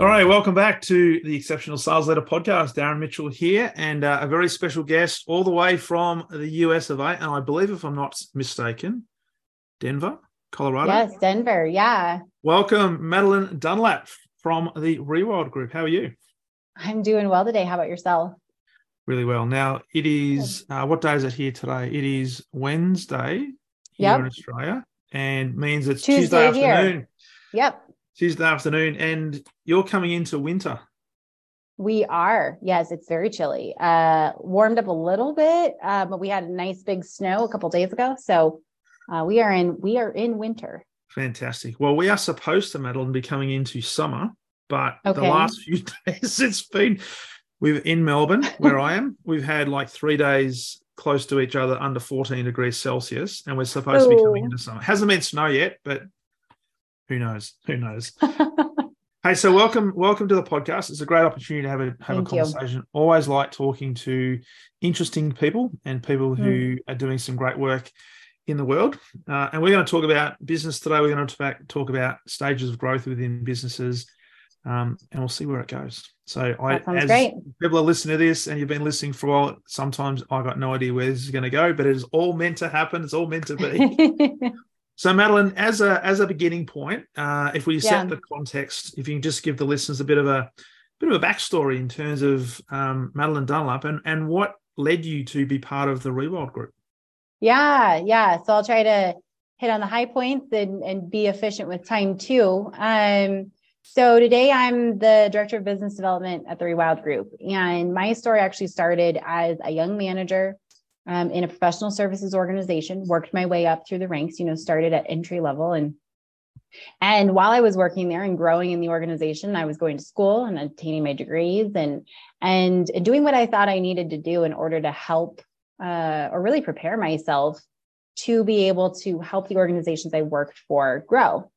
All right, welcome back to the Exceptional Sales Leader Podcast. Darren Mitchell here, and uh, a very special guest all the way from the US of A. And I believe, if I'm not mistaken, Denver, Colorado. Yes, Denver. Yeah. Welcome, Madelyn Dunlap from the Rewild Group. How are you? I'm doing well today. How about yourself? Really well. Now, it is, uh, what day is it here today? It is Wednesday here Yep. in Australia and means it's Tuesday Tuesday here. afternoon. Yep. Tuesday afternoon, and you're coming into winter. We are. Yes, it's very chilly. Uh, warmed up a little bit, uh, but we had a nice big snow a couple days ago. So uh, we are in we are in winter. Fantastic. Well, we are supposed to, Madelyn, be coming into summer, but the last few days it's been we're in Melbourne, where I am. We've had like three days close to each other under 14 degrees Celsius, and we're supposed to be coming into summer. Hasn't been snow yet, but who knows? Who knows? Hey, so welcome, welcome to the podcast. It's a great opportunity to have a have Thank a you. conversation. Always like talking to interesting people and people who Hmm. are doing some great work in the world. Uh, and we're going to talk about business today. We're going to talk, talk about stages of growth within businesses, um, and we'll see where it goes. So, I, as great. people are listening to this, and you've been listening for a while, sometimes I got no idea where this is going to go, but it is all meant to happen. It's all meant to be. So, Madelyn, as a as a beginning point, uh, if we Yeah. set the context, if you can just give the listeners a bit of a bit of a backstory in terms of um, Madelyn Dunlap and and what led you to be part of the Rewild Group. yeah, yeah. So I'll try to hit on the high points and, and be efficient with time too. Um, so today I'm the director of business development at the Rewild Group, and my story actually started as a young manager um, in a professional services organization. Worked my way up through the ranks. You know, started at entry level, and and while I was working there and growing in the organization, I was going to school and obtaining my degrees and and doing what I thought I needed to do in order to help uh, or really prepare myself to be able to help the organizations I worked for grow.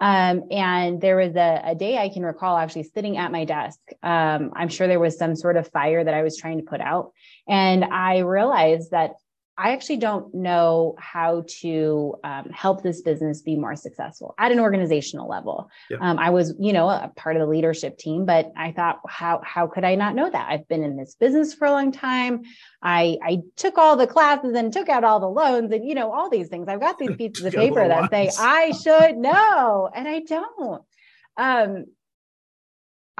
Um, and there was a, a day I can recall actually sitting at my desk. Um, I'm sure there was some sort of fire that I was trying to put out. And I realized that I actually don't know how to um, help this business be more successful at an organizational level. Yeah. Um, I was, you know, a part of the leadership team, but I thought, how how could I not know that? I've been in this business for a long time. I I took all the classes and took out all the loans and you know all these things. I've got these pieces of Took out all paper that say. I should know, and I don't. Um,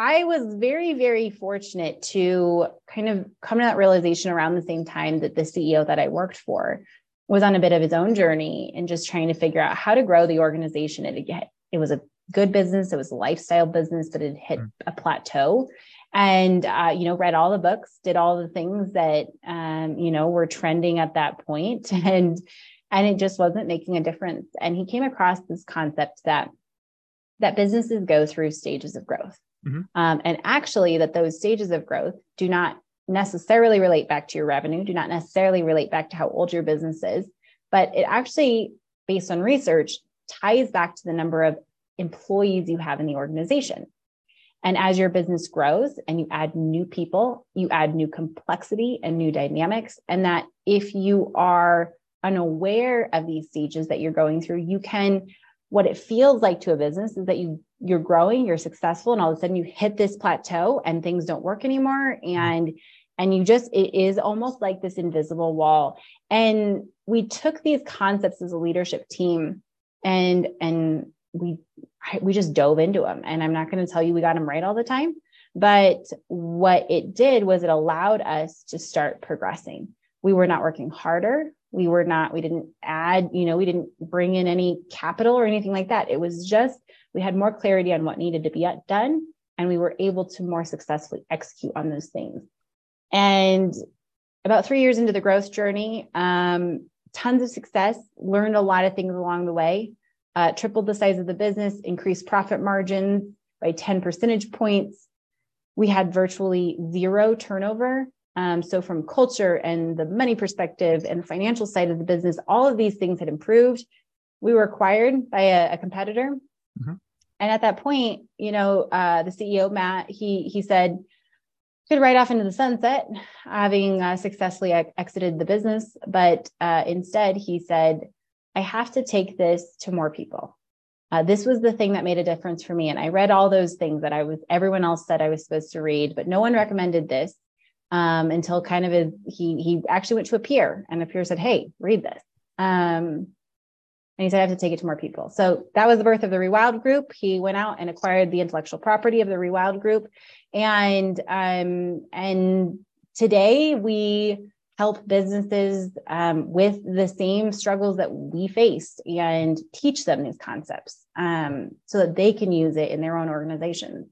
I was very, very fortunate to kind of come to that realization around the same time that the CEO that I worked for was on a bit of his own journey and just trying to figure out how to grow the organization. It, it was a good business, it was a lifestyle business, but it hit Mm. a plateau. And uh, you know, read all the books, did all the things that um, you know were trending at that point, and and it just wasn't making a difference. And he came across this concept that that businesses go through stages of growth. Mhm. Um, and actually, that those stages of growth do not necessarily relate back to your revenue, do not necessarily relate back to how old your business is, but it actually, based on research, ties back to the number of employees you have in the organization. And as your business grows and you add new people, you add new complexity and new dynamics. And that if you are unaware of these stages that you're going through, you can, what it feels like to a business is that you you're growing, you're successful, and all of a sudden you hit this plateau and things don't work anymore. Mm-hmm. And and you just it is almost like this invisible wall. And we took these concepts as a leadership team and and we we just dove into them and i'm not going to tell you we got them right all the time but what it did was it allowed us to start progressing we were not working harder we were not we didn't add you know we didn't bring in any capital or anything like that. It was just we had more clarity on what needed to be done and we were able to more successfully execute on those things. And about three years into the growth journey um, tons of success learned a lot of things along the way uh, tripled the size of the business, increased profit margins by 10 percentage points. We had virtually zero turnover Um, so, from culture and the money perspective and the financial side of the business, all of these things had improved. We were acquired by a, a competitor. Mm-hmm. And at that point, you know, uh, the CEO, Matt, he, he said, could ride off into the sunset, having uh, successfully ex- exited the business. But uh, instead, he said, I have to take this to more people. Uh, this was the thing that made a difference for me. And I read all those things that I was, everyone else said I was supposed to read, but no one recommended this um, until kind of a, he, he actually went to a peer and a peer said, Hey, read this. Um, and he said, I have to take it to more people. So that was the birth of the Rewild Group. He went out and acquired the intellectual property of the Rewild Group. And um, and today we help businesses um, with the same struggles that we faced and teach them these concepts um, so that they can use it in their own organizations.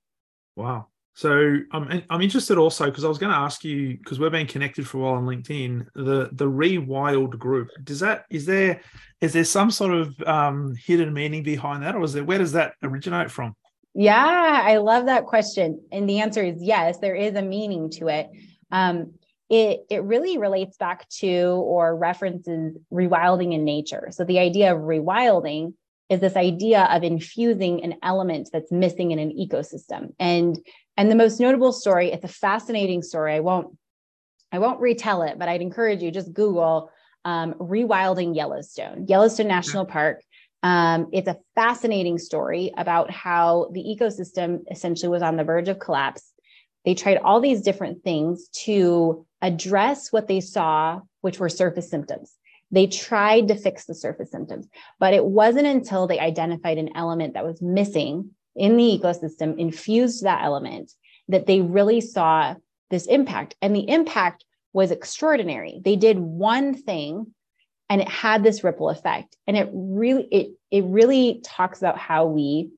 Wow. So I'm I'm interested also because I was going to ask you because we've been connected for a while on LinkedIn. The the Rewild group does that is there is there some sort of um, hidden meaning behind that, or is there where does that originate from? Yeah, I love that question, and the answer is yes. There is a meaning to it. Um, it it really relates back to or references rewilding in nature. So the idea of rewilding is this idea of infusing an element that's missing in an ecosystem. And and the most notable story, it's a fascinating story. I won't I won't retell it, but I'd encourage you just Google um, rewilding Yellowstone, Yellowstone National Park. Um, it's a fascinating story about how the ecosystem essentially was on the verge of collapse. They tried all these different things to address what they saw, which were surface symptoms. They tried to fix the surface symptoms, but it wasn't until they identified an element that was missing in the ecosystem, infused that element, that they really saw this impact. And the impact was extraordinary. They did one thing and it had this ripple effect. And it really, it, it really talks about how we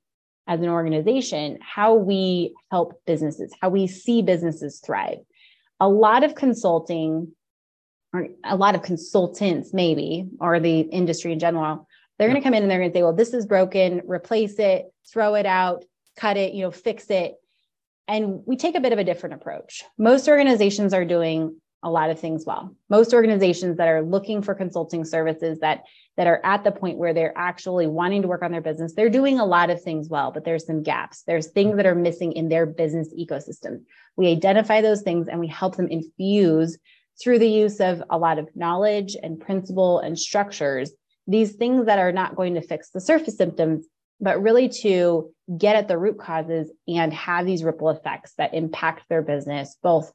as an organization, how we help businesses, how we see businesses thrive a lot of consulting or a lot of consultants maybe or the industry in general they're going to come in and they're going to say well this is broken. Replace it throw it out cut it you know fix it. And we take a bit of a different approach. Most organizations are doing a lot of things well. Most organizations that are looking for consulting services that that are at the point where they're actually wanting to work on their business they're doing a lot of things well but there's some gaps. There's things that are missing in their business ecosystem. We identify those things and we help them infuse through the use of a lot of knowledge and principle and structures these things that are not going to fix the surface symptoms but really to get at the root causes and have these ripple effects that impact their business both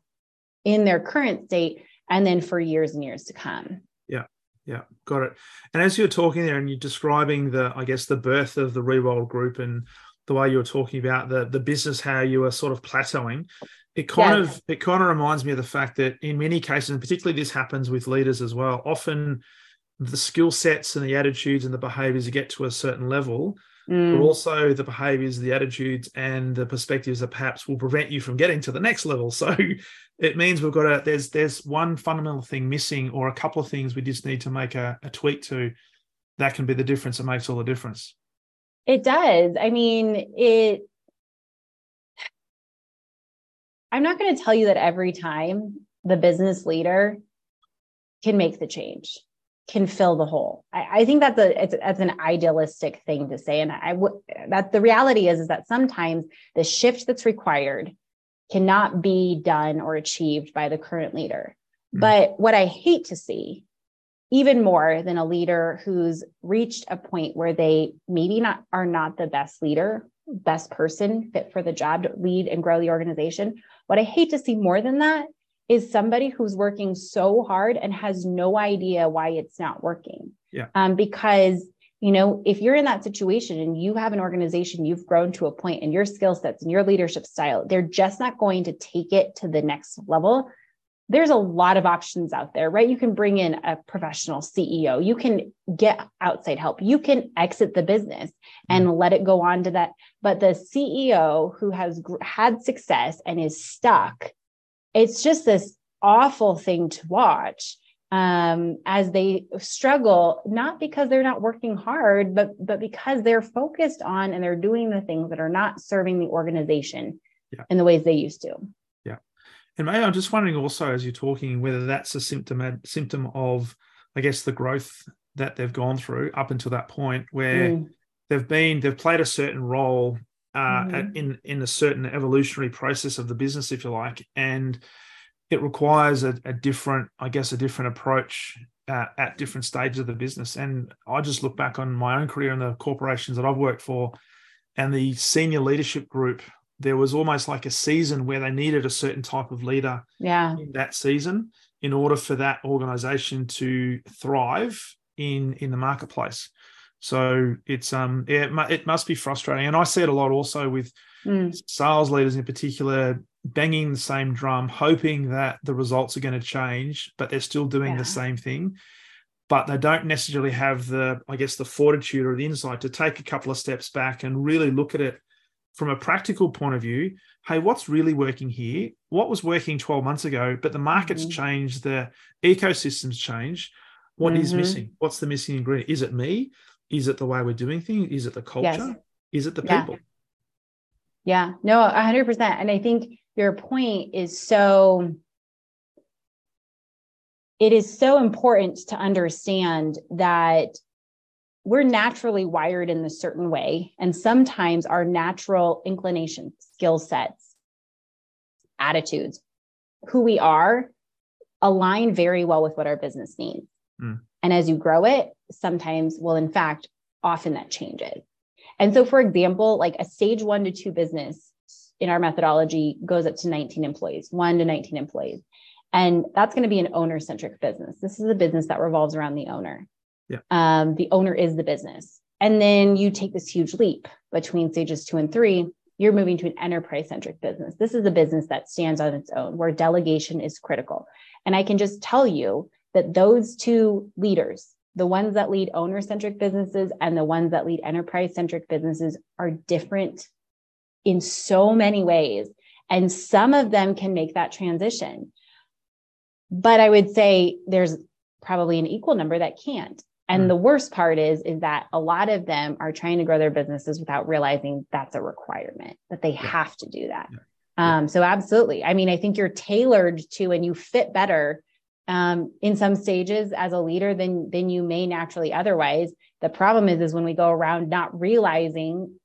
in their current state and then for years and years to come. Yeah. Yeah, got it. And as you're talking there and you're describing the, I guess, the birth of the Rewild group and the way you were talking about the the business, how you were sort of plateauing, it kind yes. of it kind of reminds me of the fact that in many cases, and particularly this happens with leaders as well, often the skill sets and the attitudes and the behaviors you get to a certain level mm. but also the behaviors, the attitudes, and the perspectives that perhaps will prevent you from getting to the next level. So it means we've got a there's there's one fundamental thing missing, or a couple of things we just need to make a, a tweak to. That can be the difference that makes all the difference. It does. I mean, it. I'm not going to tell you that every time the business leader can make the change can fill the hole. I, I think that's a it's, it's an idealistic thing to say, and I would that the reality is is that sometimes the shift that's required cannot be done or achieved by the current leader. Mm-hmm. But what I hate to see, even more than a leader who's reached a point where they maybe not are not the best leader, best person fit for the job to lead and grow the organization. What I hate to see more than that is somebody who's working so hard and has no idea why it's not working. Yeah. Um, because you know, if you're in that situation and you have an organization, you've grown to a point and your skill sets and your leadership style, they're just not going to take it to the next level. There's a lot of options out there, right? You can bring in a professional CEO, you can get outside help, you can exit the business and mm-hmm. let it go on to that. But the CEO who has had success and is stuck it's just this awful thing to watch um, as they struggle, not because they're not working hard, but but because they're focused on and they're doing the things that are not serving the organization yeah. in the ways they used to. Yeah, And May, I'm just wondering also as you're talking whether that's a symptom symptom of, I guess, the growth that they've gone through up until that point where mm. they've been they've played a certain role uh, mm. in in a certain evolutionary process of the business, if you like, and it requires a, a different, I guess, a different approach uh, at different stages of the business. And I just look back on my own career and the corporations that I've worked for, and the senior leadership group. There was almost like a season where they needed a certain type of leader yeah. in that season in order for that organization to thrive in in the marketplace. So it's um yeah, it, it must be frustrating, and I see it a lot also with mm. sales leaders in particular banging the same drum, hoping that the results are going to change, but they're still doing yeah. the same thing. But they don't necessarily have the, I guess, the fortitude or the insight to take a couple of steps back and really look at it from a practical point of view. Hey, what's really working here? What was working 12 months ago, but the market's mm-hmm. changed, the ecosystem's changed. What mm-hmm. is missing? What's the missing ingredient? Is it me? Is it the way we're doing things? Is it the culture? Yes. Is it the people? Yeah, no, 100%. And I think your point is so it is so important to understand that we're naturally wired in a certain way and sometimes our natural inclinations skill sets attitudes who we are align very well with what our business needs mm. And as you grow it sometimes well in fact often that changes and so for example like a stage one to two business in our methodology goes up to 19 employees, one to 19 employees. And that's going to be an owner centric business. This is a business that revolves around the owner. Yeah. Um, the owner is the business. And then you take this huge leap between stages two and three. You're moving to an enterprise centric business. This is a business that stands on its own, where delegation is critical. And I can just tell you that those two leaders, the ones that lead owner centric businesses and the ones that lead enterprise centric businesses, are different in so many ways. And some of them can make that transition. But I would say there's probably an equal number that can't. And mm. the worst part is, is that a lot of them are trying to grow their businesses without realizing that's a requirement, that they yeah. have to do that. Yeah. Um, so absolutely. I mean, I think you're tailored to and you fit better um, in some stages as a leader than than you may naturally otherwise. The problem is, is when we go around not realizing,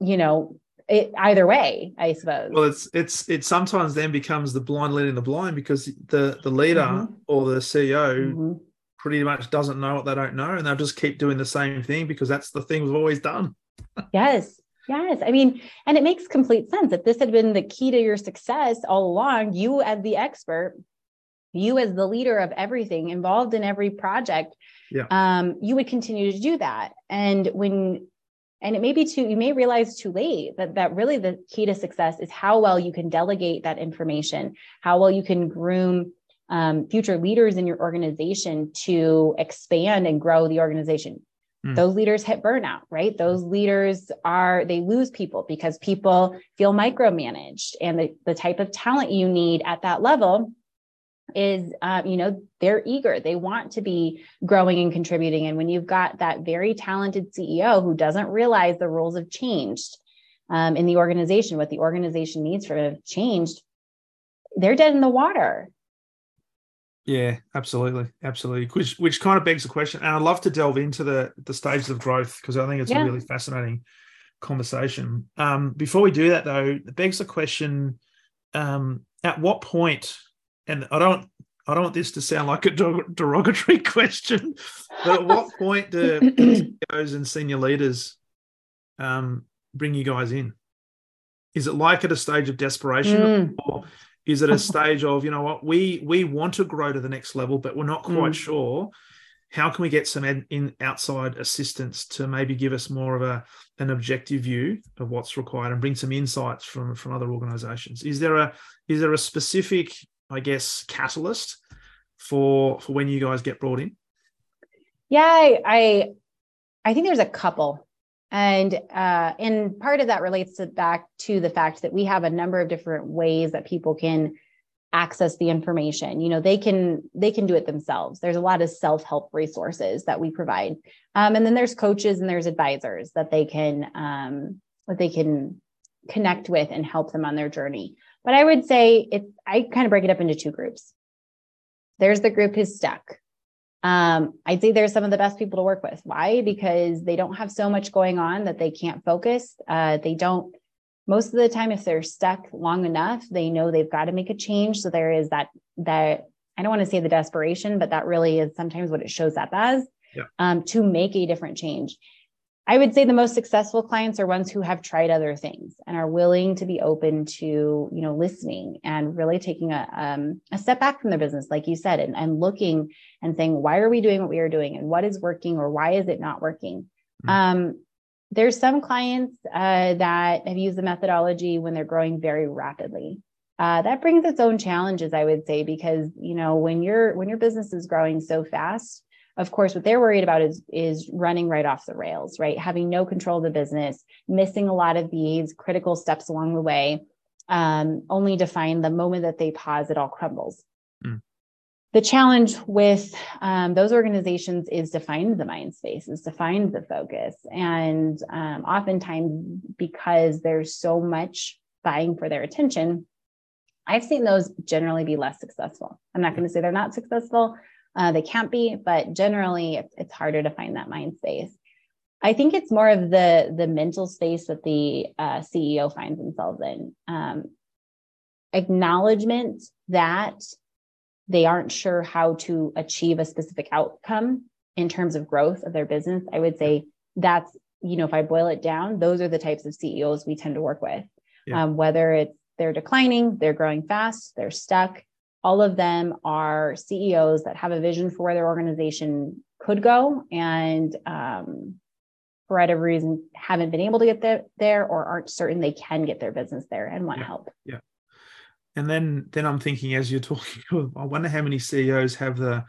you know, it, either way, I suppose. Well, it's it's it sometimes then becomes the blind leading the blind because the the leader mm-hmm. or the CEO mm-hmm. pretty much doesn't know what they don't know, and they'll just keep doing the same thing because that's the thing we've always done. yes, yes. I mean, and it makes complete sense. If this had been the key to your success all along, you as the expert, you as the leader of everything involved in every project, yeah. um, you would continue to do that. And when and it may be too you may realize too late that that really the key to success is how well you can delegate that information how well you can groom um, future leaders in your organization to expand and grow the organization mm. those leaders hit burnout right those leaders are they lose people because people feel micromanaged and the, the type of talent you need at that level is uh, you know they're eager. They want to be growing and contributing. And when you've got that very talented ceo who doesn't realize the rules have changed um, in the organization what the organization needs for have changed they're dead in the water. Yeah absolutely. Absolutely. Which which kind of begs the question and i'd love to delve into the the stages of growth because i think it's yeah. a really fascinating conversation. Um, before we do that though it begs the question um, at what point and I don't I don't want this to sound like a derogatory question, but at what point do CEOs and senior leaders um, bring you guys in? Is it like at a stage of desperation, mm. or is it a stage of you know what we we want to grow to the next level, but we're not quite mm. sure? How can we get some ed- in outside assistance to maybe give us more of a an objective view of what's required and bring some insights from from other organizations? Is there a is there a specific I guess, catalyst for for when you guys get brought in? Yeah, I I, I think there's a couple. And uh, and part of that relates to back to the fact that we have a number of different ways that people can access the information you know they can they can do it themselves there's a lot of self-help resources that we provide um, and then there's coaches and there's advisors that they can um, that they can connect with and help them on their journey But I would say it's, I kind of break it up into two groups. There's the group who's stuck. Um, I'd say they're some of the best people to work with. Why? Because they don't have so much going on that they can't focus. Uh, they don't, most of the time, if they're stuck long enough, they know they've got to make a change. So there is that, that I don't want to say the desperation, but that really is sometimes what it shows up as yeah. um, to make a different change. I would say the most successful clients are ones who have tried other things and are willing to be open to, you know, listening and really taking a, um, a step back from their business, like you said, and, and looking and saying, why are we doing what we are doing and what is working or why is it not working? Mm-hmm. Um, there's some clients uh, that have used the methodology when they're growing very rapidly. Uh, that brings its own challenges, I would say, because you know when your when your business is growing so fast, of course what they're worried about is is running right off the rails right having no control of the business missing a lot of these critical steps along the way um, only to find the moment that they pause it all crumbles mm. the challenge with um, those organizations is to find the mind space is to find the focus and um, oftentimes because there's so much vying for their attention I've seen those generally be less successful. I'm not going to say they're not successful, uh, they can't be, but generally it's, harder to find that mind space. I think it's more of the the mental space that the uh, CEO finds themselves in. Um, acknowledgement that they aren't sure how to achieve a specific outcome in terms of growth of their business. I would say that's you know if I boil it down, those are the types of CEOs we tend to work with. Yeah. Um, whether it's they're declining, they're growing fast, they're stuck, all of them are CEOs that have a vision for where their organization could go and um, for whatever reason haven't been able to get the, there or aren't certain they can get their business there and want yeah, help. Yeah. And then then I'm thinking as you're talking, I wonder how many CEOs have the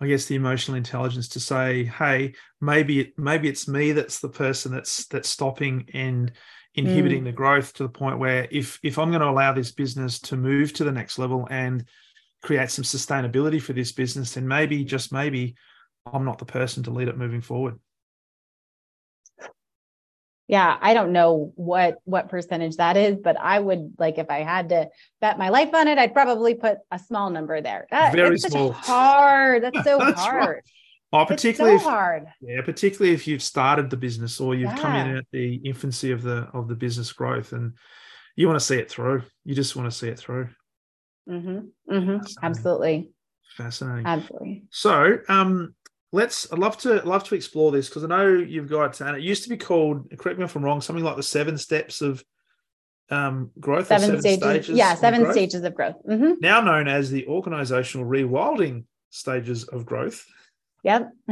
I guess the emotional intelligence to say, hey, maybe it, maybe it's me that's the person that's that's stopping and inhibiting mm. the growth to the point where if if I'm going to allow this business to move to the next level and create some sustainability for this business, then maybe, just maybe, I'm not the person to lead it moving forward. Yeah, I don't know what what percentage that is, but I would like if I had to bet my life on it, I'd probably put a small number there. That, Very small. hard. That's so That's hard. Right. Oh, particularly so if, hard. Yeah, particularly if you've started the business or you've yeah. come in at the infancy of the of the business growth and you want to see it through. You just want to see it through. Mm-hmm. Mm-hmm. Absolutely. Fascinating. Absolutely. So, um, let's. I'd love to love to explore this because I know you've got, and it used to be called. Correct me if I'm wrong. Something like the seven steps of um, growth. Seven, seven stages. stages. Yeah, seven stages of growth. Mm-hmm. Now known as the organizational rewilding stages of growth. Yep.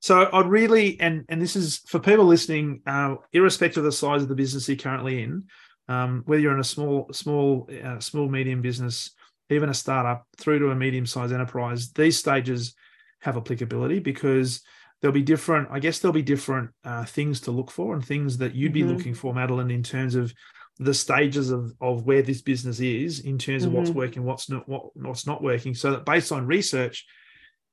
so I'd really, and and this is for people listening, uh, irrespective of the size of the business you're currently in, um, whether you're in a small, small, uh, small, medium business, even a startup, through to a medium-sized enterprise, these stages have applicability because there'll be different. I guess there'll be different uh, things to look for and things that you'd be mm-hmm. looking for, Madelyn, in terms of the stages of, of where this business is in terms of mm-hmm. what's working, what's not, what, what's not working, so that based on research,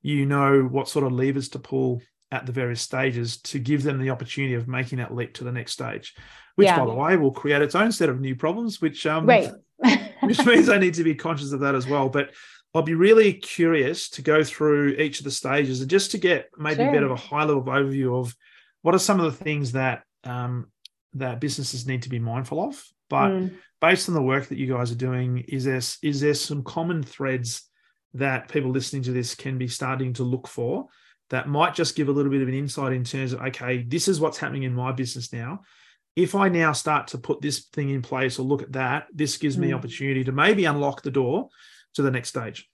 you know what sort of levers to pull at the various stages to give them the opportunity of making that leap to the next stage which yeah. by the way will create its own set of new problems, which um, right. which means I need to be conscious of that as well. But I'll be really curious to go through each of the stages and just to get maybe sure. a bit of a high level overview of what are some of the things that um, that businesses need to be mindful of. But mm. based on the work that you guys are doing, is there is there some common threads that people listening to this can be starting to look for that might just give a little bit of an insight in terms of okay, this is what's happening in my business now if I now start to put this thing in place or look at that, this gives me mm. opportunity to maybe unlock the door to the next stage.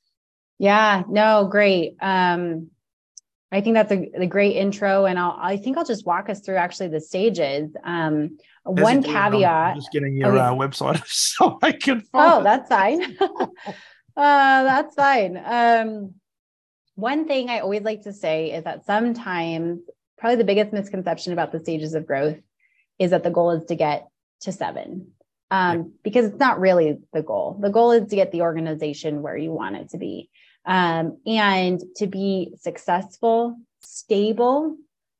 Yeah, no, great. Um, I think that's a, a, great intro, and I'll, I think I'll just walk us through actually the stages. Um, one caveat. I'm just getting your uh, website so I can. Oh, that's fine. uh, that's fine. Um, one thing I always like to say is that sometimes, probably the biggest misconception about the stages of growth is that the goal is to get to seven um, because it's not really the goal. The goal is to get the organization where you want it to be um, and to be successful, stable,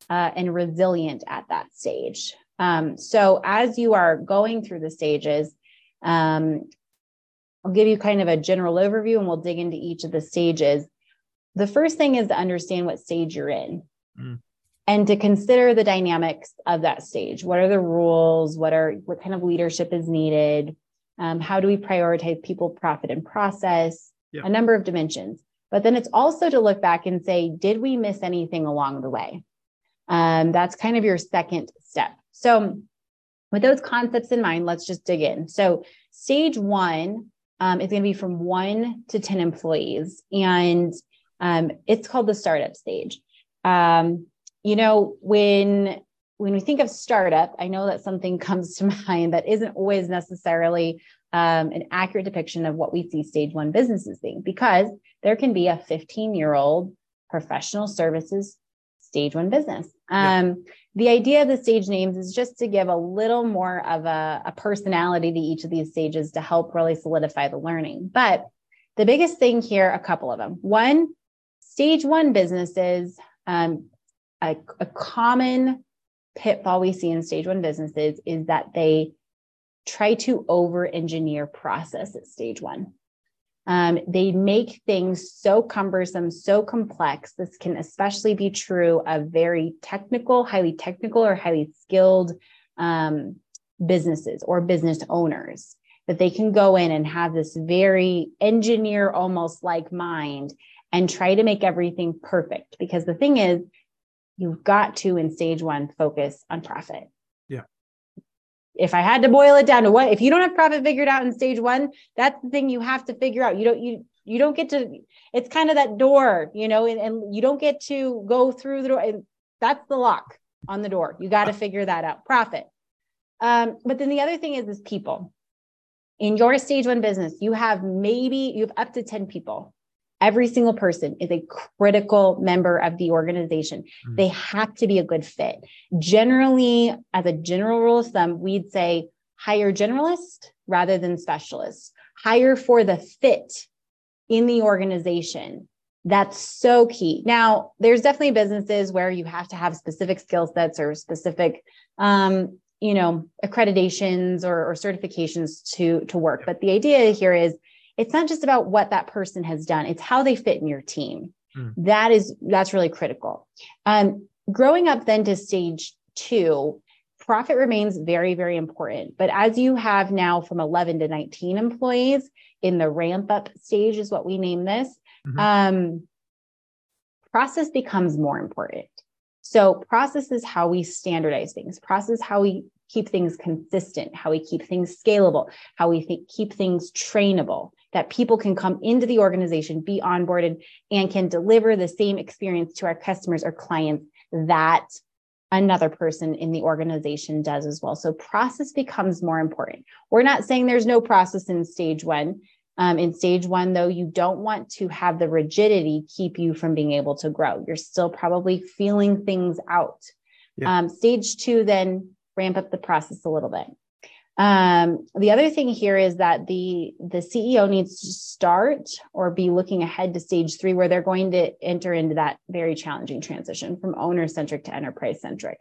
uh, and resilient at that stage. Um, so as you are going through the stages, Um, I'll give you kind of a general overview and we'll dig into each of the stages. The first thing is to understand what stage you're in. Mm. And to consider the dynamics of that stage. What are the rules? What are what kind of leadership is needed? Um, how do we prioritize people, profit, and process? A number of dimensions. But then it's also to look back and say, did we miss anything along the way? Um, that's kind of your second step. So, with those concepts in mind, let's just dig in. So, stage one um, is going to be from one to 10 employees, and um, it's called the startup stage. Um, you know, when when we think of startup, I know that something comes to mind that isn't always necessarily um, an accurate depiction of what we see stage one businesses being, because there can be a 15 year old professional services stage one business. Um, yeah. The idea of the stage names is just to give a little more of a, a personality to each of these stages to help really solidify the learning. But the biggest thing here, a couple of them. One, stage one businesses, um, a, a common pitfall we see in stage one businesses is that they try to over engineer process at stage one. Um, they make things so cumbersome, so complex. This can especially be true of very technical, highly technical, or highly skilled um, businesses or business owners that they can go in and have this very engineer almost like mind and try to make everything perfect. Because the thing is, you've got to, in stage one, focus on profit Yeah. if I had to boil it down to what if you don't have profit figured out in stage one, that's the thing you have to figure out. You don't you you don't get to it's kind of that door, you know, and, and you don't get to go through the door. And that's the lock on the door. You got to figure that out. Profit. Um, but then the other thing is is people. In your stage one business, you have maybe you have up to 10 people every single person is a critical member of the organization. Mm-hmm. They have to be a good fit. Generally, as a general rule of thumb, we'd say hire generalist rather than specialist. Hire for the fit in the organization. That's so key. Now, there's definitely businesses where you have to have specific skill sets or specific, um, you know, accreditations or, or certifications to to work. But the idea here is it's not just about what that person has done it's how they fit in your team. Mm. that is that's really critical. Um, growing up then to stage two profit remains very very important. But as you have now from 11 to 19 employees in the ramp up stage is what we name this mm-hmm. um, process becomes more important. So process is how we standardize things. Process how we keep things consistent how we keep things scalable how we th- keep things trainable that people can come into the organization, be onboarded, and can deliver the same experience to our customers or clients that another person in the organization does as well. So process becomes more important. We're not saying there's no process in stage one. Um, in stage one, though, you don't want to have the rigidity keep you from being able to grow. You're still probably feeling things out. Yeah. Um, stage two, then ramp up the process a little bit. Um, the other thing here is that the the CEO needs to start or be looking ahead to stage three, where they're going to enter into that very challenging transition from owner centric to enterprise centric.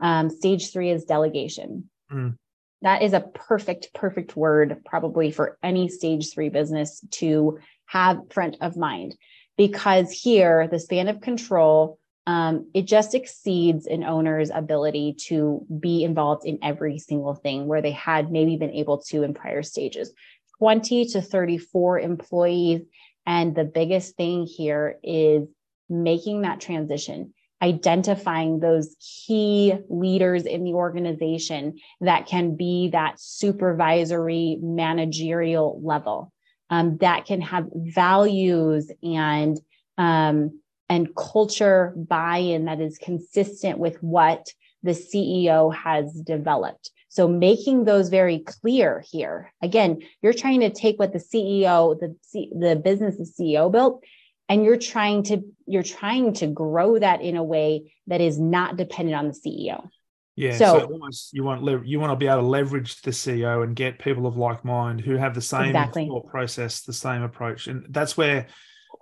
Um, stage three is delegation. Mm. That is a perfect, perfect word probably for any stage three business to have front of mind, because here the span of control um, it just exceeds an owner's ability to be involved in every single thing where they had maybe been able to in prior stages. 20 to 34 employees. And the biggest thing here is making that transition identifying those key leaders in the organization that can be that supervisory managerial level um, that can have values and um, and culture buy in that is consistent with what the CEO has developed. So making those very clear here. Again, you're trying to take what the CEO, the the business the CEO built and you're trying to you're trying to grow that in a way that is not dependent on the CEO. Yeah, so, so almost you want you want to be able to leverage the CEO and get people of like mind who have the same exactly. thought process, the same approach, and that's where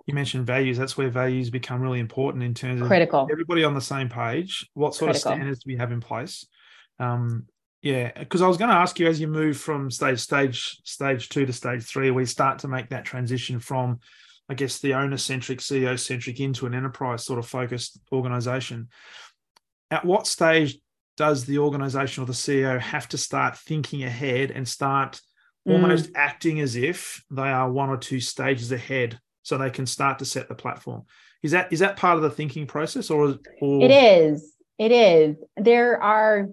you mentioned values. That's where values become really important in terms of critical. Everybody on the same page. What sort critical. of standards do we have in place? Um, Yeah, because I was going to ask you as you move from stage stage stage two to stage three, we start to make that transition from, I guess, the owner centric, CEO centric into an enterprise sort of focused organization. At what stage does the organization or the CEO have to start thinking ahead and start almost mm. acting as if they are one or two stages ahead so they can start to set the platform? Is that is that part of the thinking process or, or... it is? It is. There are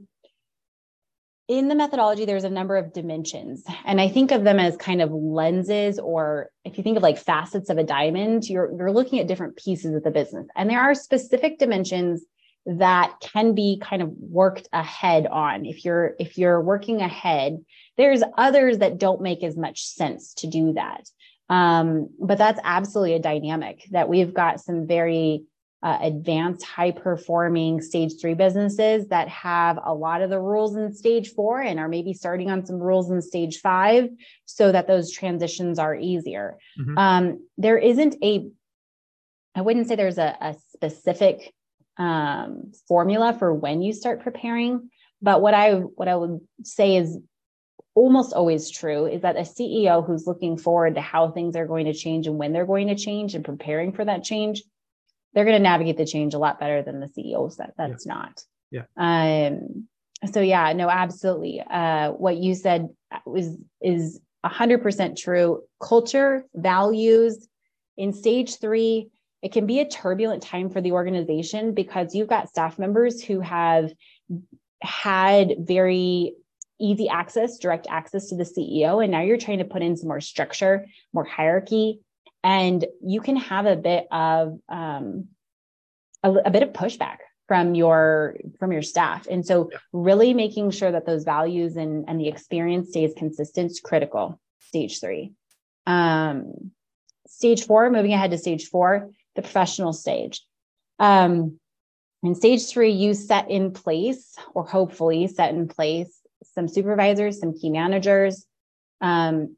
in the methodology, there's a number of dimensions, and I think of them as kind of lenses, or if you think of like facets of a diamond, you're you're looking at different pieces of the business, and there are specific dimensions that can be kind of worked ahead on. If you're if you're working ahead, there's others that don't make as much sense to do that. Um, but that's absolutely a dynamic that we've got some very uh, advanced, high performing stage three businesses that have a lot of the rules in stage four and are maybe starting on some rules in stage five so that those transitions are easier. Mm-hmm. Um, there isn't a, I wouldn't say there's a, a specific um, formula for when you start preparing, but what I what I would say is almost always true is that a CEO who's looking forward to how things are going to change and when they're going to change and preparing for that change they're going to navigate the change a lot better than the CEOs that that's yeah. not. Yeah. Um. So yeah, no, absolutely. Uh, what you said was is hundred percent true. Culture, values, in stage three, it can be a turbulent time for the organization because you've got staff members who have had very easy access, direct access to the CEO, and now you're trying to put in some more structure, more hierarchy, and you can have a bit of um, a, a, bit of pushback from your from your staff. And so yeah. really making sure that those values and and the experience stays consistent is critical. Stage three. Um, stage four moving ahead to stage four the professional stage. Um, in stage three you set in place or hopefully set in place some supervisors some key managers um,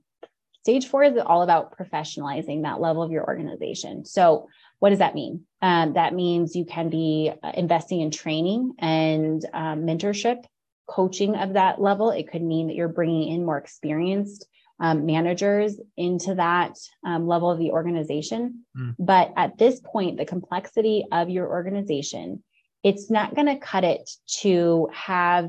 Stage four is all about professionalizing that level of your organization. So, what does that mean? Um, that means you can be uh, investing in training and um, mentorship, coaching of that level. It could mean that you're bringing in more experienced um, managers into that um, level of the organization. Mm. But at this point, the complexity of your organization, it's not going to cut it to have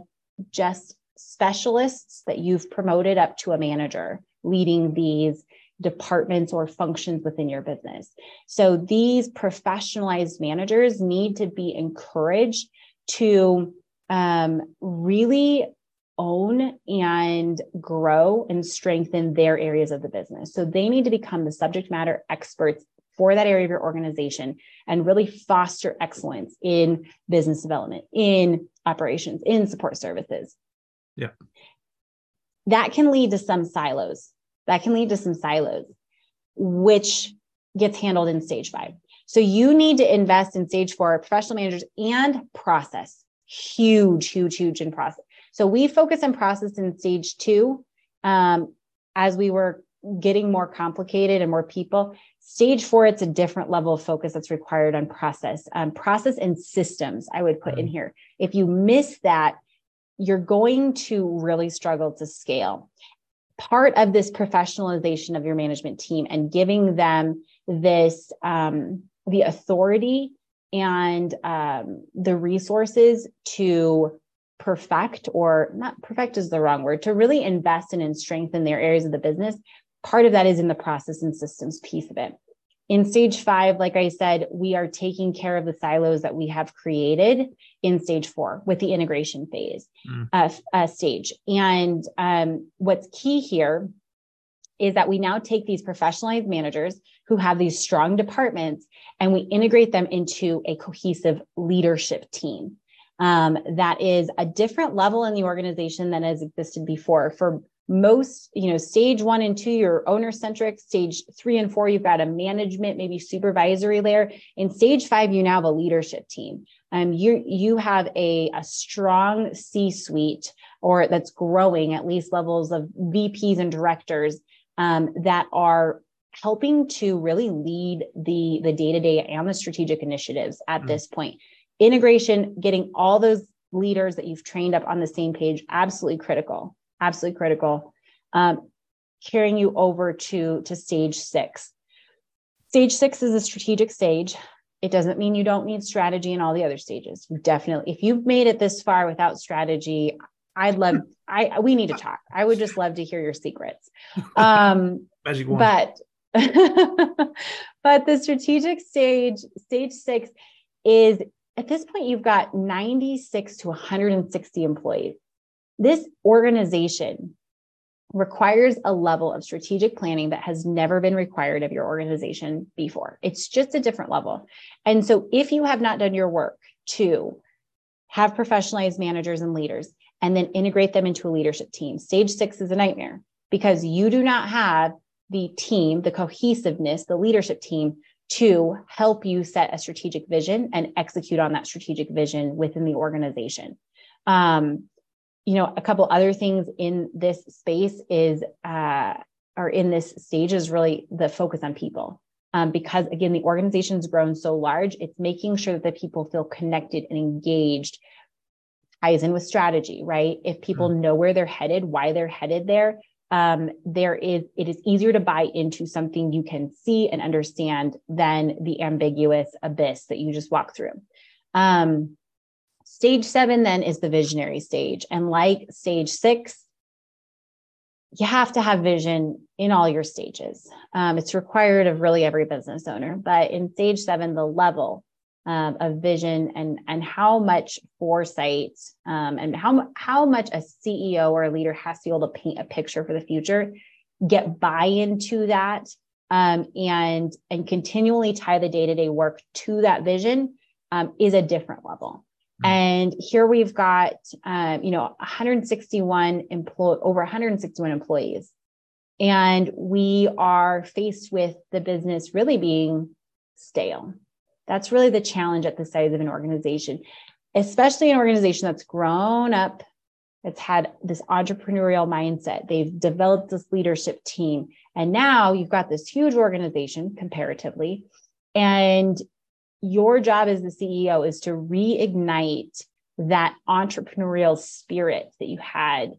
just specialists that you've promoted up to a manager leading these departments or functions within your business. So these professionalized managers need to be encouraged to um, really own and grow and strengthen their areas of the business. So they need to become the subject matter experts for that area of your organization and really foster excellence in business development, in operations, in support services. Yeah. That can lead to some silos that can lead to some silos, which gets handled in stage five. So you need to invest in stage four professional managers and process. Huge, huge, huge in process. So we focus on process in stage two um, as we were getting more complicated and more people. Stage four, it's a different level of focus that's required on process, um, process and systems. I would put in mm-hmm. here. If you miss that, you're going to really struggle to scale. Part of this professionalization of your management team and giving them this um, the authority and um, the resources to perfect or not perfect is the wrong word to really invest in and strengthen their areas of the business part of that is in the process and systems piece of it in stage five, like I said, we are taking care of the silos that we have created in stage four with the integration phase mm. uh, uh, stage. And um, what's key here is that we now take these professionalized managers who have these strong departments and we integrate them into a cohesive leadership team um, that is a different level in the organization than has existed before. For most you know stage one and two you're owner centric stage three and four you've got a management maybe supervisory layer. In stage five you now have a leadership team. Um, you you have a, a strong c suite or that's growing at least levels of vps and directors um, that are helping to really lead the the day-to-day and the strategic initiatives at mm-hmm. this point. Integration getting all those leaders that you've trained up on the same page, absolutely critical, absolutely critical. Um, carrying you over to, to stage six. Stage six is a strategic stage. It doesn't mean you don't need strategy in all the other stages. You definitely, if you've made it this far without strategy, I'd love, I we need to talk. I would just love to hear your secrets. Um, Magic one. But but the strategic stage, stage six, is at this point you've got 96 to 160 employees. This organization requires a level of strategic planning that has never been required of your organization before. It's just a different level. And so, if you have not done your work to have professionalized managers and leaders and then integrate them into a leadership team, stage six is a nightmare because you do not have the team, the cohesiveness, the leadership team to help you set a strategic vision and execute on that strategic vision within the organization. Um, you know, a couple other things in this space is, uh, or in this stage is really the focus on people. Um, because again, the organization's grown so large, it's making sure that the people feel connected and engaged ties in with strategy, right? If people mm-hmm. know where they're headed, why they're headed there, um, there is it is easier to buy into something you can see and understand than the ambiguous abyss that you just walk through. Um, Stage seven then is the visionary stage. And like stage six, you have to have vision in all your stages. Um, it's required of really every business owner. But in stage seven, the level um, of vision and, and how much foresight um, and how, how much a CEO or a leader has to be able to paint a picture for the future, get buy into that, um, and, and continually tie the day to day work to that vision um, is a different level. Mm-hmm. And here we've got, um, you know, 161 employee, over 161 employees, and we are faced with the business really being stale. That's really the challenge at the size of an organization, especially an organization that's grown up, that's had this entrepreneurial mindset. They've developed this leadership team, and now you've got this huge organization comparatively, and your job as the CEO is to reignite that entrepreneurial spirit that you had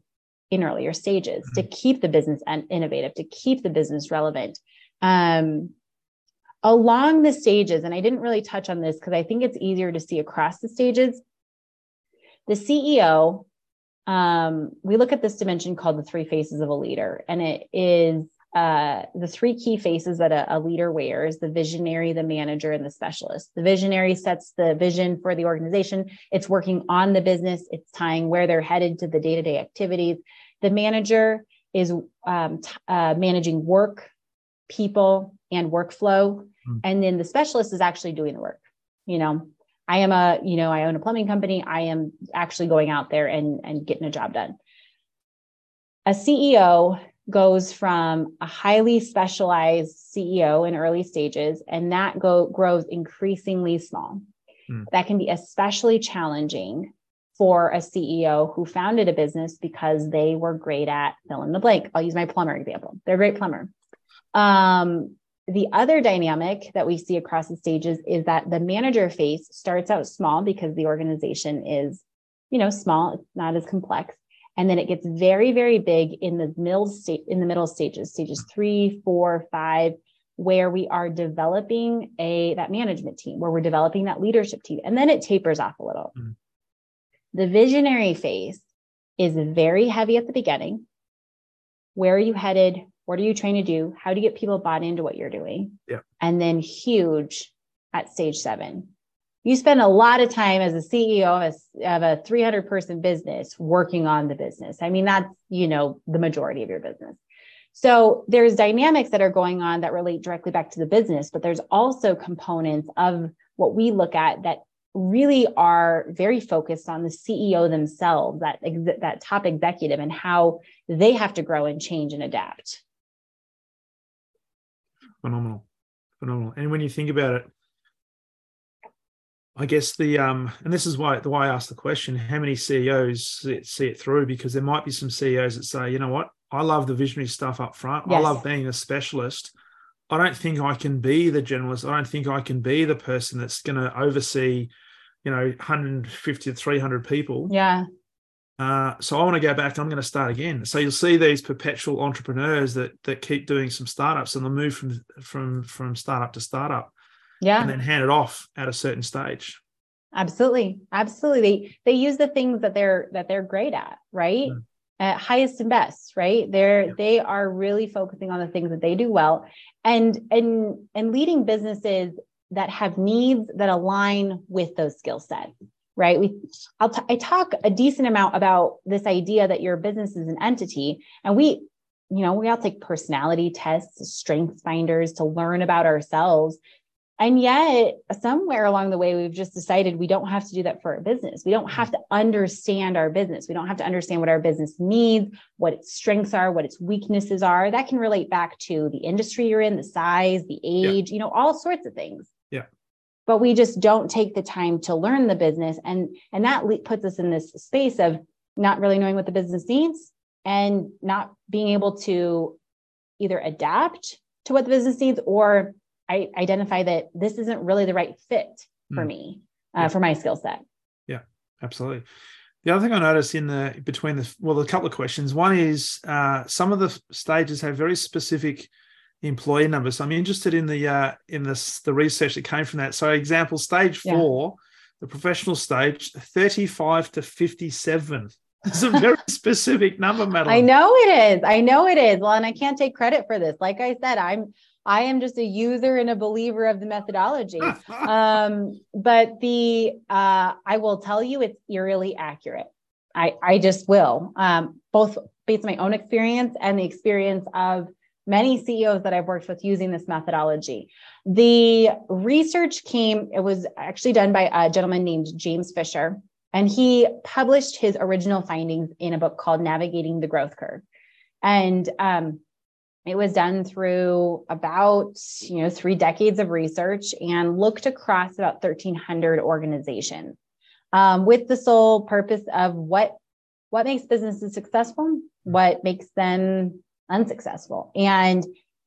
in earlier stages mm-hmm. to keep the business innovative, to keep the business relevant. Um, along the stages, and I didn't really touch on this because I think it's easier to see across the stages. The CEO, um, we look at this dimension called the three faces of a leader, and it is uh, the three key faces that a, a, leader wears the visionary, the manager, and the specialist. The visionary sets the vision for the organization, it's working on the business, it's tying where they're headed to the day to day activities. The manager is um, t- uh, managing work, people, and workflow. Mm-hmm. And then the specialist is actually doing the work. You know, I am a, you know, I own a plumbing company. I am actually going out there and, and getting a job done. A CEO goes from a highly specialized CEO in early stages, and that go, grows increasingly small. Mm. That can be especially challenging for a CEO who founded a business because they were great at fill in the blank. I'll use my plumber example. They're a great plumber. Um, the other dynamic that we see across the stages is that the manager face starts out small because the organization is, you know, small, it's not as complex and then it gets very very big in the middle state in the middle stages stages three four five where we are developing a that management team where we're developing that leadership team. And then it tapers off a little. Mm-hmm. the visionary phase is very heavy at the beginning. Where are you headed? What are you trying to do? How do you get people bought into what you're doing? Yeah. and then huge at stage seven you spend a lot of time as a CEO of a, of a 300 person business working on the business. I mean, that's, you know, the majority of your business. So there's dynamics that are going on that relate directly back to the business, but there's also components of what we look at that really are very focused on the CEO themselves, that that top executive and how they have to grow and change and adapt. Phenomenal. Phenomenal. And when you think about it, I guess the um, and this is why the why I asked the question: How many CEOs see it, see it through? Because there might be some CEOs that say, you know what, I love the visionary stuff up front. Yes. I love being a specialist. I don't think I can be the generalist. I don't think I can be the person that's going to oversee, you know 150 to 300 people Yeah. uh, so i want to go back i'm going to start again so you'll see these perpetual entrepreneurs that that keep doing some startups and they'll move from from from startup to startup Yeah. and then hand it off at a certain stage Absolutely. Absolutely. They they use the things that they're that they're great at, right? Mm. At highest and best, right? They're Yeah. they are really focusing on the things that they do well and and and leading businesses that have needs that align with those skill sets. Right. We I'll t- I talk a decent amount about this idea that your business is an entity and we you know, we all take personality tests, strengths finders to learn about ourselves and yet, somewhere along the way, we've just decided we don't have to do that for our business. We don't have to understand our business. We don't have to understand what our business needs, what its strengths are, what its weaknesses are. That can relate back to the industry you're in, the size, the age, you know, all sorts of things. Yeah. But we just don't take the time to learn the business. And, and that le- puts us in this space of not really knowing what the business needs and not being able to either adapt to what the business needs or I identify that this isn't really the right fit for Mm. me, uh, Yeah. for my skill set. Yeah, absolutely the other thing i noticed in the between the well a couple of questions one is uh, some of the stages have very specific employee numbers so i'm interested in the uh, in this the research that came from that so example stage Yeah. four the professional stage 35 to 57 it's a very specific number Madelyn. I know it is. I know it is. Well, and I can't take credit for this. Like I said, I'm I am just a user and a believer of the methodology. um, but the uh, I will tell you it's eerily accurate. I I just will. Um, both based on my own experience and the experience of many CEOs that I've worked with using this methodology. The research came, it was actually done by a gentleman named James Fischer, and he published his original findings in a book called Navigating the Growth Curve. And um, it was done through about you know three decades of research and looked across about 1,300 organizations um, with the sole purpose of what what makes businesses successful, what makes them unsuccessful, and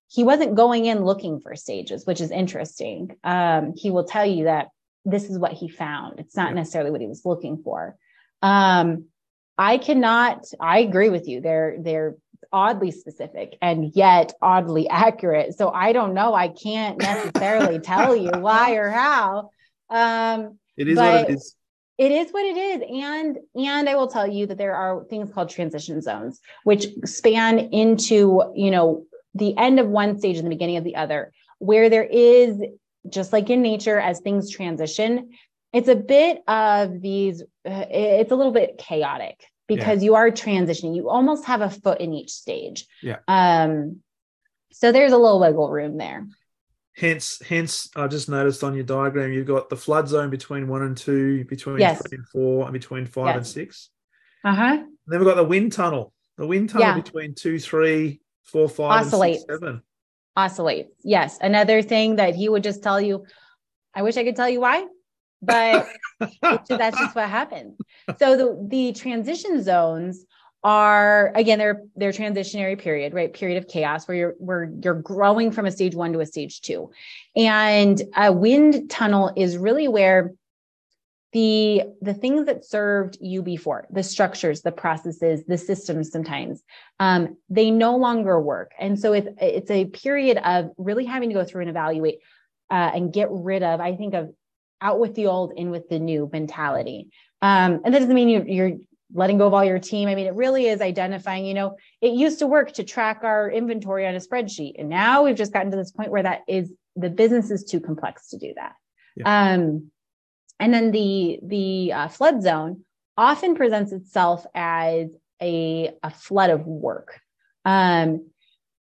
he wasn't going in looking for stages, which is interesting. Um, he will tell you that this is what he found. It's not necessarily what he was looking for. Um, I cannot. I agree with you. They're they're oddly specific and yet oddly accurate. So I don't know. I can't necessarily tell you why or how. Um, it is what it is it is what it is and and i will tell you that there are things called transition zones which span into you know the end of one stage and the beginning of the other where there is just like in nature as things transition it's a bit of these uh, it's a little bit chaotic because you are transitioning you almost have a foot in each stage Yeah. um so there's a little wiggle room there Hence, hence, I just noticed on your diagram you've got the flood zone between one and two, between Yes. three and four, and between five and six. uh-huh then we've got the wind tunnel. The wind tunnel Yeah. between two, three, four, five, Oscillates. and six, seven. oscillates. Yes. Another thing that he would just tell you, I wish I could tell you why, but that's just what happens. So the, the transition zones are again they're they're transitionary period, right? Period of chaos where you're where you're growing from a stage one to a stage two. And a wind tunnel is really where the the things that served you before the structures the processes the systems sometimes um, they no longer work and so it's it's a period of really having to go through and evaluate uh, and get rid of i think of out with the old in with the new mentality. Um, and that doesn't mean you, you're letting go of all your team. I mean it really is identifying you know it used to work to track our inventory on a spreadsheet. And now we've just gotten to this point where that is the business is too complex to do that. Um, and then the the uh, flood zone often presents itself as a, a flood of work. Um,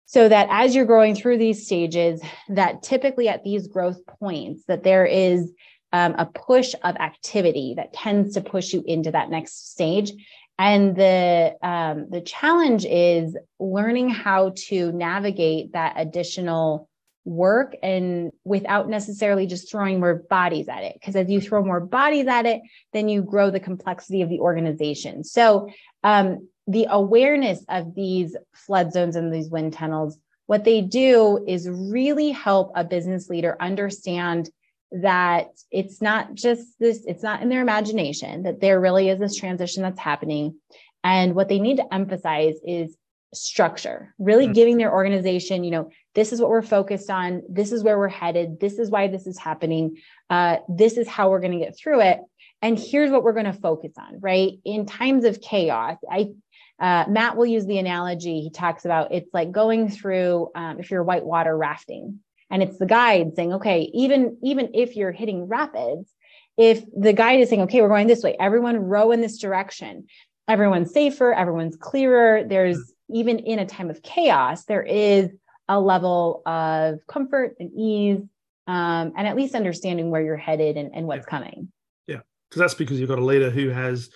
so that as you're growing through these stages, that typically at these growth points, that there is um, a push of activity that tends to push you into that next stage. And the um, the challenge is learning how to navigate that additional work and without necessarily just throwing more bodies at it because as you throw more bodies at it then you grow the complexity of the organization so um, the awareness of these flood zones and these wind tunnels what they do is really help a business leader understand that it's not just this, it's not in their imagination, that there really is this transition that's happening. And what they need to emphasize is structure, really mm-hmm. giving their organization, you know, this is what we're focused on, this is where we're headed, this is why this is happening, uh, this is how we're going to get through it. And here's what we're going to focus on, right? In times of chaos, I uh, Matt will use the analogy. He talks about it's like going through um, if you're whitewater rafting, and it's the guide saying, okay, even even if you're hitting rapids, if the guide is saying, okay, we're going this way, everyone row in this direction, everyone's safer, everyone's clearer. There's even in a time of chaos, there is a level of comfort and ease, um, and at least understanding where you're headed and, and what's yeah. coming. Yeah, because that's because you've got a leader who has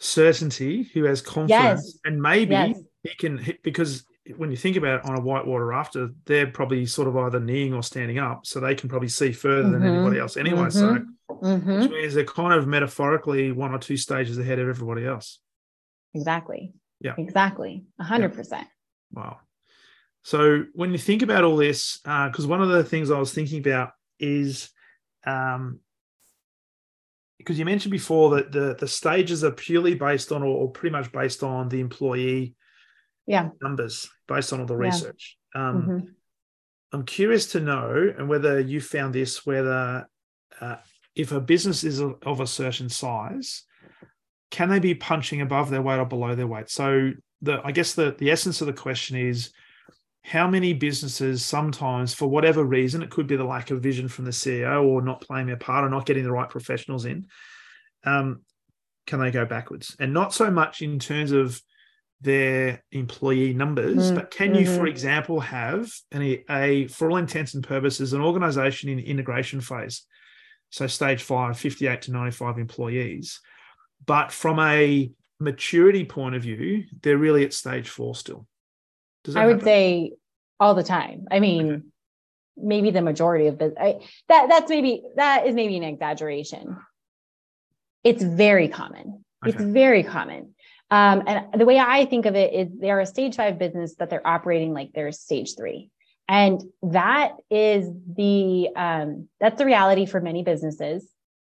certainty, who has confidence, yes. and maybe yes. he can hit because when you think about it on a whitewater rafter, they're probably sort of either kneeling or standing up, so they can probably see further mm-hmm. than anybody else anyway. Mm-hmm. So, mm-hmm. which means they're kind of metaphorically one or two stages ahead of everybody else. Exactly. Yeah. Exactly. A hundred percent. Wow. So when you think about all this, because uh, one of the things I was thinking about is um, because you mentioned before that the the stages are purely based on or, or pretty much based on the employee yeah numbers based on all the research yeah. um, mm-hmm. i'm curious to know and whether you found this whether uh, if a business is of a certain size can they be punching above their weight or below their weight so the i guess the the essence of the question is how many businesses sometimes for whatever reason it could be the lack of vision from the ceo or not playing their part or not getting the right professionals in um, can they go backwards and not so much in terms of their employee numbers mm, but can you mm-hmm. for example have a, a for all intents and purposes an organization in integration phase so stage 5 58 to 95 employees but from a maturity point of view they're really at stage 4 still I would say all the time. I mean, okay. maybe the majority of this. I, that that's maybe that is maybe an exaggeration. It's very common. Okay. It's very common. Um, and the way I think of it is they're a stage five business, but they're operating like they're stage three. And that is the um, that's the reality for many businesses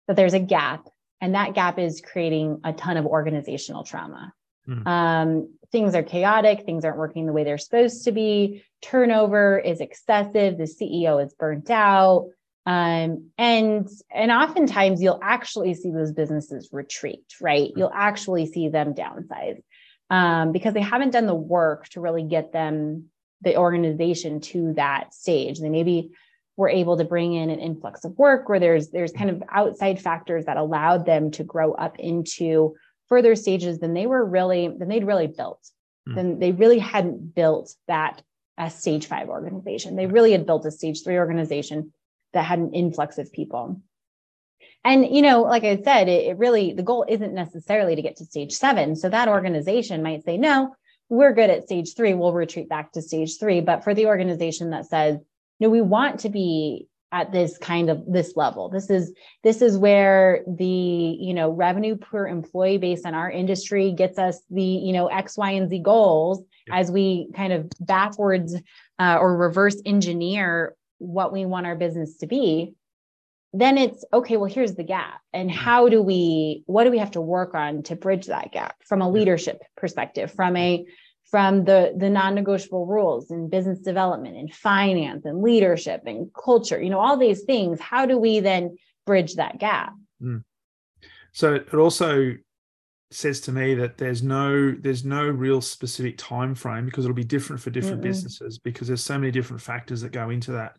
that there's a gap, and that gap is creating a ton of organizational trauma. Mm. Um, things are chaotic, things aren't working the way they're supposed to be, turnover is excessive, the CEO is burnt out. Um, and and oftentimes you'll actually see those businesses retreat, right? You'll actually see them downsize um, because they haven't done the work to really get them the organization to that stage. They maybe were able to bring in an influx of work where there's there's kind of outside factors that allowed them to grow up into further stages than they were really than they'd really built mm. then they really hadn't built that a stage five organization they really had built a stage three organization that had an influx of people. And you know like i said it, it really the goal isn't necessarily to get to stage seven. So that organization might say no we're good at stage three. We'll retreat back to stage three. But for the organization that says no we want to be at this kind of this level. This is this is where the you know revenue per employee based on our industry gets us the you know x y and z goals as we kind of backwards uh, or reverse engineer what we want our business to be then it's okay well here's the gap and mm-hmm. how do we what do we have to work on to bridge that gap from a leadership perspective from a from the the non-negotiable rules in business development and finance and leadership and culture you know all these things how do we then bridge that gap mm. so it also says to me that there's no there's no real specific time frame because it'll be different for different Mm-mm. businesses because there's so many different factors that go into that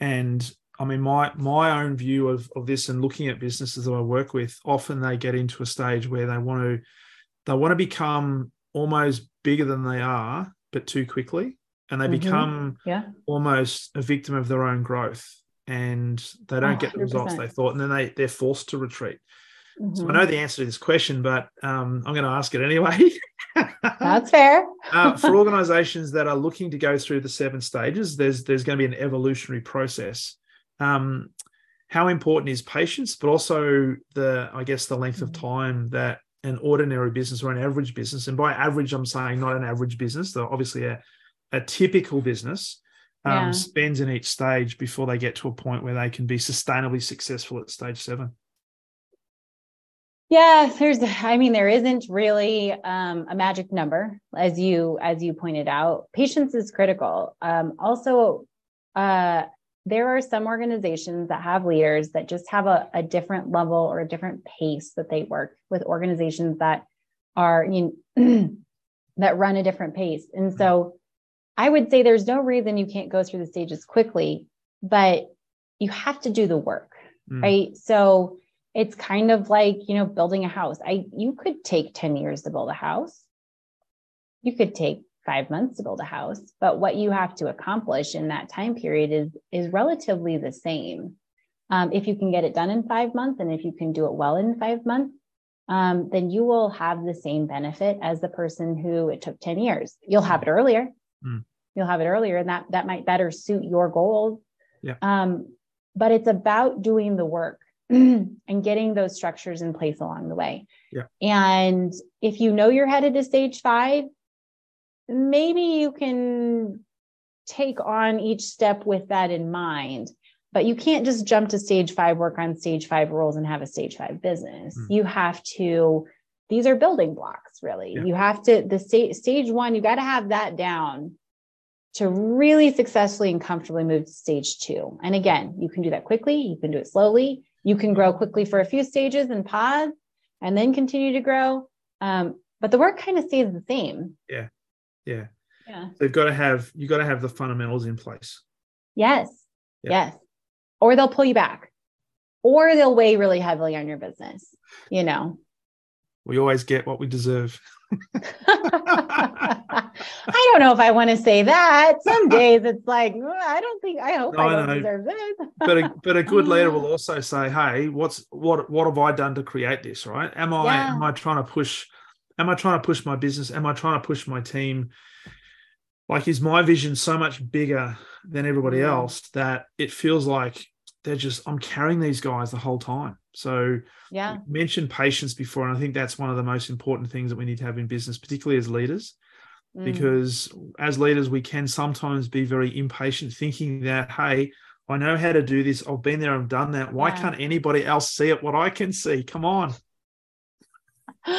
and I mean, my my own view of, of this and looking at businesses that I work with, often they get into a stage where they want to they want to become almost bigger than they are, but too quickly. And they mm-hmm. become yeah. almost a victim of their own growth and they don't oh, get the results they thought. And then they, they're forced to retreat. Mm-hmm. So I know mm-hmm. the answer to this question, but um, I'm going to ask it anyway. That's fair. uh, for organizations that are looking to go through the seven stages, there's there's going to be an evolutionary process. Um, how important is patience, but also the I guess the length of mm-hmm. time that an ordinary business or an average business, and by average, I'm saying not an average business, though obviously a, a typical business um, Yeah. spends in each stage before they get to a point where they can be sustainably successful at stage seven? Yeah, there's I mean there isn't really um, a magic number as you as you pointed out. Patience is critical. Um, also uh, there are some organizations that have leaders that just have a, a different level or a different pace that they work with organizations that are you know, that run a different pace. And so I would say there's no reason you can't go through the stages quickly, but you have to do the work, Mm. right? So it's kind of like, you know, building a house. I you could take 10 years to build a house. You could take 5 months to build a house, but what you have to accomplish in that time period is is relatively the same. Um, if you can get it done in 5 months and if you can do it well in 5 months, um, then you will have the same benefit as the person who it took 10 years. You'll have it earlier. Mm. You'll have it earlier, and that that might better suit your goals. Yeah. Um, but it's about doing the work and getting those structures in place along the way. Yeah. And if you know you're headed to stage five, maybe you can take on each step with that in mind. But you can't just jump to stage five, work on stage five roles, and have a stage five business. Mm. You have to, these are building blocks, really. Yeah. You have to, the sta- stage one, you got to have that down to really successfully and comfortably move to stage two. And again, you can do that quickly, you can do it slowly, you can grow quickly for a few stages and pause and then continue to grow. Um, but the work kind of stays the same. Yeah. Yeah. Yeah. They've got to have you got to have the fundamentals in place. Yes. Yeah. Yes. Or they'll pull you back. Or they'll weigh really heavily on your business, you know. We always get what we deserve. I don't know if I want to say that. Some days it's like, "Oh, I don't think I hope No, I don't deserve this. but a, but a good leader will also say, "Hey, what's what what have I done to create this? Right? Am I Yeah. am I trying to push? Am I trying to push my business? Am I trying to push my team? Like, is my vision so much bigger than everybody else that it feels like they're just I'm carrying these guys the whole time? So yeah. mentioned patience before, and I think that's one of the most important things that we need to have in business, particularly as leaders Mm. because as leaders we can sometimes be very impatient thinking that hey i know how to do this i've been there i've done that why Yeah. can't anybody else see it what i can see come on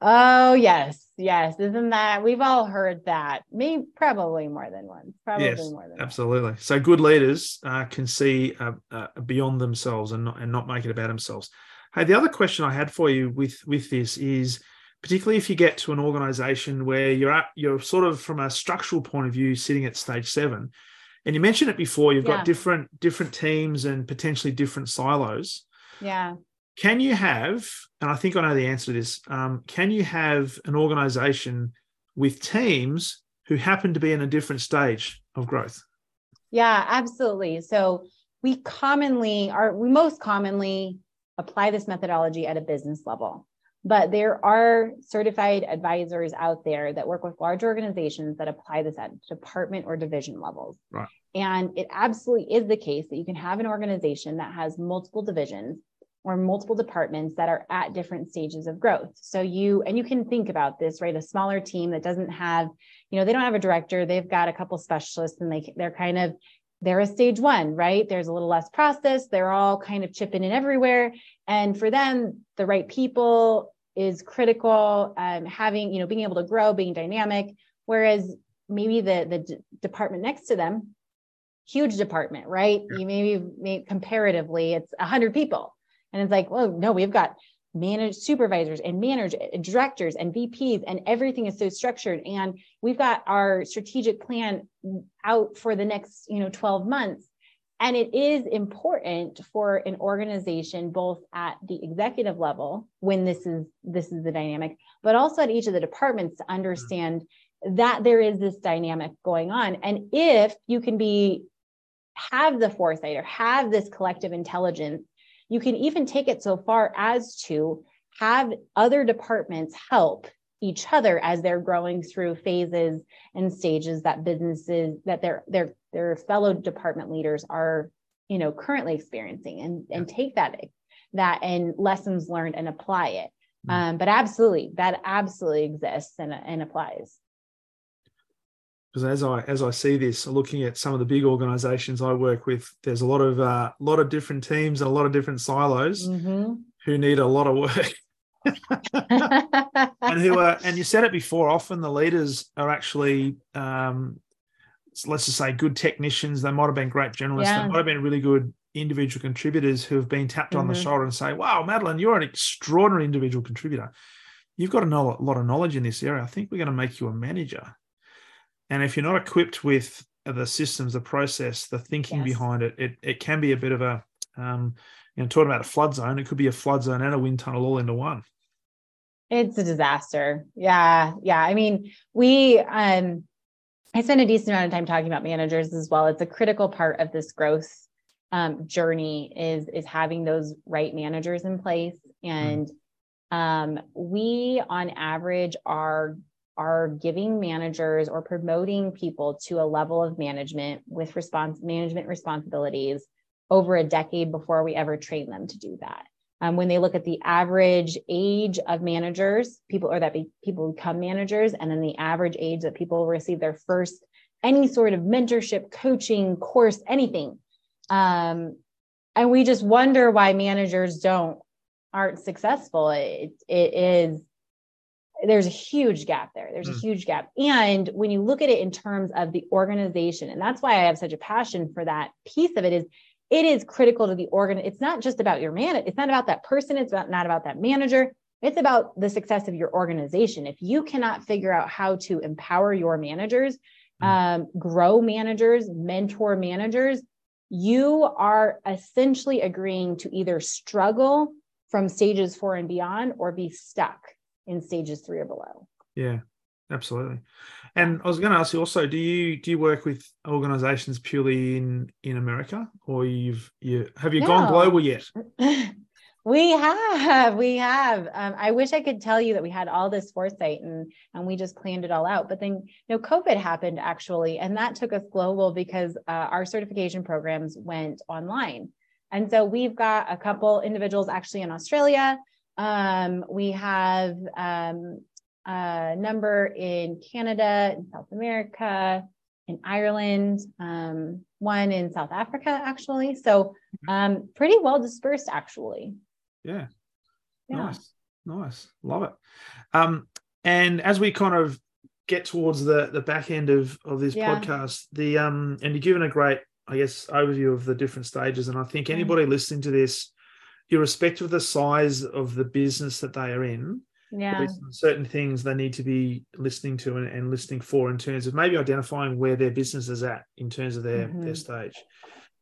oh yes, yes. Isn't that we've all heard that? Me probably more than once. Probably Yes, more than once. absolutely so good leaders uh, can see uh, uh, beyond themselves and not, and not make it about themselves hey the other question i had for you with with this is particularly if you get to an organization where you're at you're sort of from a structural point of view sitting at stage seven and you mentioned it before you've Yeah. got different different teams and potentially different silos Yeah. Can you have and i think i know the answer to this um, can you have an organization with teams who happen to be in a different stage of growth Yeah, absolutely. So we commonly are we most commonly apply this methodology at a business level. But there are certified advisors out there that work with large organizations that apply this at department or division levels. Right. And it absolutely is the case that you can have an organization that has multiple divisions or multiple departments that are at different stages of growth. So you and you can think about this, right? A smaller team that doesn't have, you know, they don't have a director, they've got a couple specialists and they they're kind of they're a stage one, right? There's a little less process. They're all kind of chipping in everywhere. And for them, the right people is critical. Um, having, you know, being able to grow, being dynamic. Whereas maybe the the d- department next to them, huge department, right? You maybe, maybe comparatively, it's a hundred people, and it's like, well, no, we've got managed supervisors and manage directors and VPs, and everything is so structured. And we've got our strategic plan out for the next, you know, 12 months. And it is important for an organization, both at the executive level, when this is this is the dynamic, but also at each of the departments to understand that there is this dynamic going on. And if you can be have the foresight or have this collective intelligence, you can even take it so far as to have other departments help each other as they're growing through phases and stages that businesses that their their their fellow department leaders are you know currently experiencing and and take that that and lessons learned and apply it. Mm. um, but absolutely that absolutely exists and, and applies because as I as I see this, looking at some of the big organisations I work with, there's a lot of a uh, lot of different teams and a lot of different silos mm-hmm. who need a lot of work. and who are and you said it before often the leaders are actually um, let's just say good technicians they might have been great journalists yeah. they might have been really good individual contributors who have been tapped mm-hmm. on the mm-hmm. shoulder and say wow Madelyn you're an extraordinary individual contributor you've got a lot of knowledge in this area i think we're going to make you a manager and if you're not equipped with the systems, the process, the thinking yes. behind it, it, it can be a bit of a, um, you know, talking about a flood zone, it could be a flood zone and a wind tunnel all into one. It's a disaster. Yeah. Yeah. I mean, we, um, I spend a decent amount of time talking about managers as well. It's a critical part of this growth um, journey is is having those right managers in place. And mm. um, we, on average, are are giving managers or promoting people to a level of management with response management responsibilities over a decade before we ever train them to do that. Um, when they look at the average age of managers, people or that be, people become managers, and then the average age that people receive their first any sort of mentorship, coaching course, anything, um, and we just wonder why managers don't aren't successful. It, it is there's a huge gap there. There's mm. a huge gap. And when you look at it in terms of the organization, and that's why I have such a passion for that piece of it is it is critical to the organ. It's not just about your man, it's not about that person, it's about not about that manager. It's about the success of your organization. If you cannot figure out how to empower your managers, mm. um, grow managers, mentor managers, you are essentially agreeing to either struggle from stages four and beyond or be stuck in stages three or below. Yeah, absolutely. And I was going to ask you also, do you do you work with organizations purely in in America, or you've you have you no. gone global yet? we have, we have. Um, I wish I could tell you that we had all this foresight and and we just planned it all out. But then, you know, COVID happened actually, and that took us global because uh, our certification programs went online. And so we've got a couple individuals actually in Australia um, we have um, a number in Canada, in South America, in Ireland, um, one in South Africa, actually. So um, pretty well dispersed, actually. Yeah. yeah. Nice. Nice. Love it. Um, and as we kind of get towards the the back end of of this yeah. podcast, the um, and you're given a great, I guess, overview of the different stages. And I think anybody mm. listening to this irrespective of the size of the business that they are in, yeah. certain things they need to be listening to and, and, listening for in terms of maybe identifying where their business is at in terms of their mm-hmm. their stage.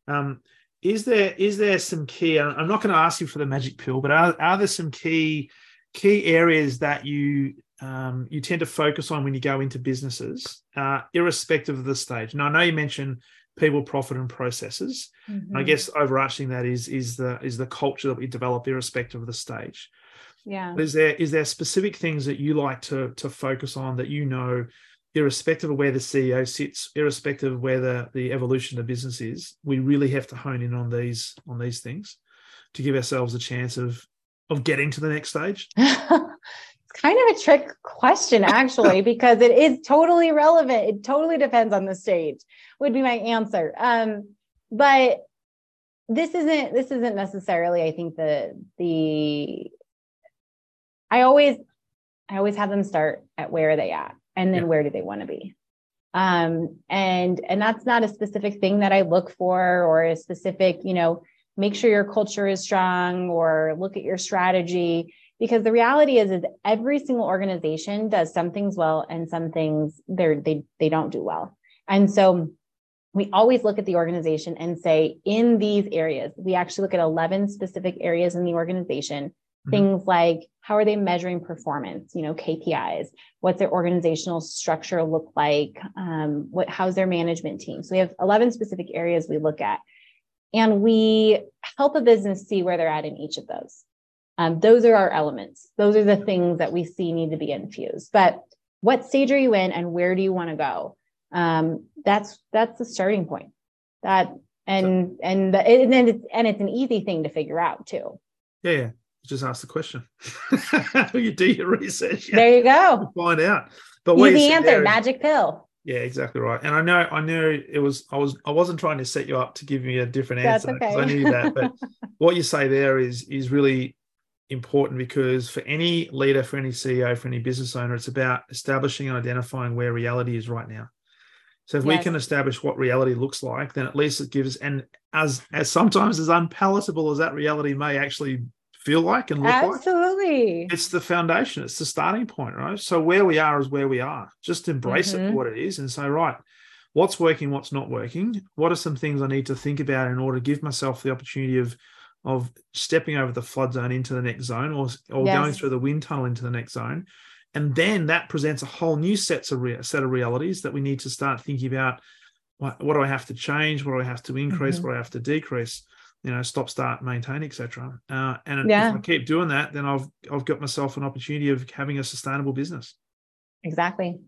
Um, is there is there some key? I'm not going to ask you for the magic pill, but are, are there some key key areas that you um, you tend to focus on when you go into businesses, uh, irrespective of the stage? Now, I know you mentioned people profit and processes. Mm-hmm. i guess overarching that is is the is the culture that we develop irrespective of the stage. Yeah. Is there is there specific things that you like to to focus on that you know irrespective of where the ceo sits irrespective of where the, the evolution of business is we really have to hone in on these on these things to give ourselves a chance of of getting to the next stage kind of a trick question actually because it is totally relevant. It totally depends on the stage would be my answer. Um but this isn't this isn't necessarily i think the the i always i always have them start at where are they at and then yeah. where do they want to be. Um and and that's not a specific thing that i look for or a specific you know make sure your culture is strong or look at your strategy because the reality is is every single organization does some things well and some things they're they they don't do well. And so we always look at the organization and say in these areas we actually look at 11 specific areas in the organization. Mm-hmm. things like how are they measuring performance you know kpis what's their organizational structure look like? Um, what how's their management team? So we have 11 specific areas we look at. And we help a business see where they're at in each of those um, those are our elements. Those are the things that we see need to be infused. But what stage are you in, and where do you want to go? Um, that's that's the starting point. That and and the, and it's and it's an easy thing to figure out too. Yeah, yeah. Just ask the question. How do you do your research. Yeah, there you go. Find out. But easy answer, magic pill. Yeah, exactly right. And I know, I knew it was, I was, I wasn't trying to set you up to give me a different That's answer because okay. I knew that. But what you say there is is really important because for any leader, for any CEO, for any business owner, it's about establishing and identifying where reality is right now. So if we can establish what reality looks like, then at least it gives and as as sometimes as unpalatable as that reality may actually feel like and look like, Absolutely. it's the foundation, it's the starting point, right? So where we are is where we are. Just embrace it Mhm. for what it is and say, right, what's working, what's not working? What are some things I need to think about in order to give myself the opportunity of of stepping over the flood zone into the next zone or, or going through the wind tunnel into the next zone? And then that presents a whole new sets of set of realities that we need to start thinking about. What, what do I have to change? What do I have to increase? Mhm. What do I have to decrease? You know, stop, start, maintain, etc. Uh, and Yeah. if I keep doing that, then I've I've got myself an opportunity of having a sustainable business. Exactly.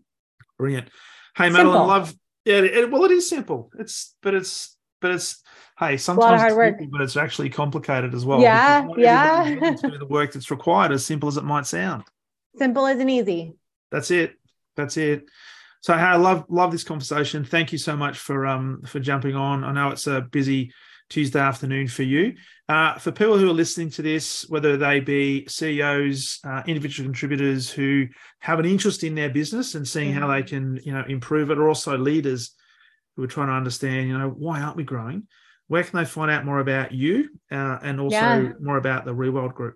Brilliant. Hey, Madelyn, Simple. love. Yeah, it, well, it is simple. It's but it's but it's hey, lot of sometimes hard it's simple, but it's actually complicated as well. Yeah, yeah. do the work that's required, as simple as it might sound. Simple isn't easy. That's it. That's it. So hey, I love love this conversation. Thank you so much for um for jumping on. I know it's a busy Tuesday afternoon for you. Uh, for people who are listening to this, whether they be CEOs, uh, individual contributors who have an interest in their business and seeing how they can you know improve it, or also leaders who are trying to understand you know why aren't we growing? Where can they find out more about you uh, and also Yeah. more about the Rewild Group?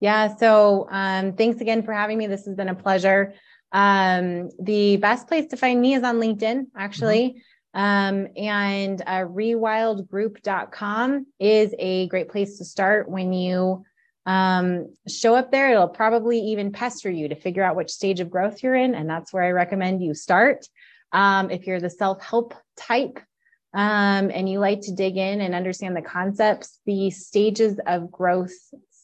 Yeah. So um, thanks again for having me. This has been a pleasure. Um, the best place to find me is on LinkedIn, actually. Um, and uh, rewildgroup.com is a great place to start when you um, show up there. It'll probably even pester you to figure out which stage of growth you're in. And that's where I recommend you start. Um, if you're the self help type, um, and you like to dig in and understand the concepts, the stages of growth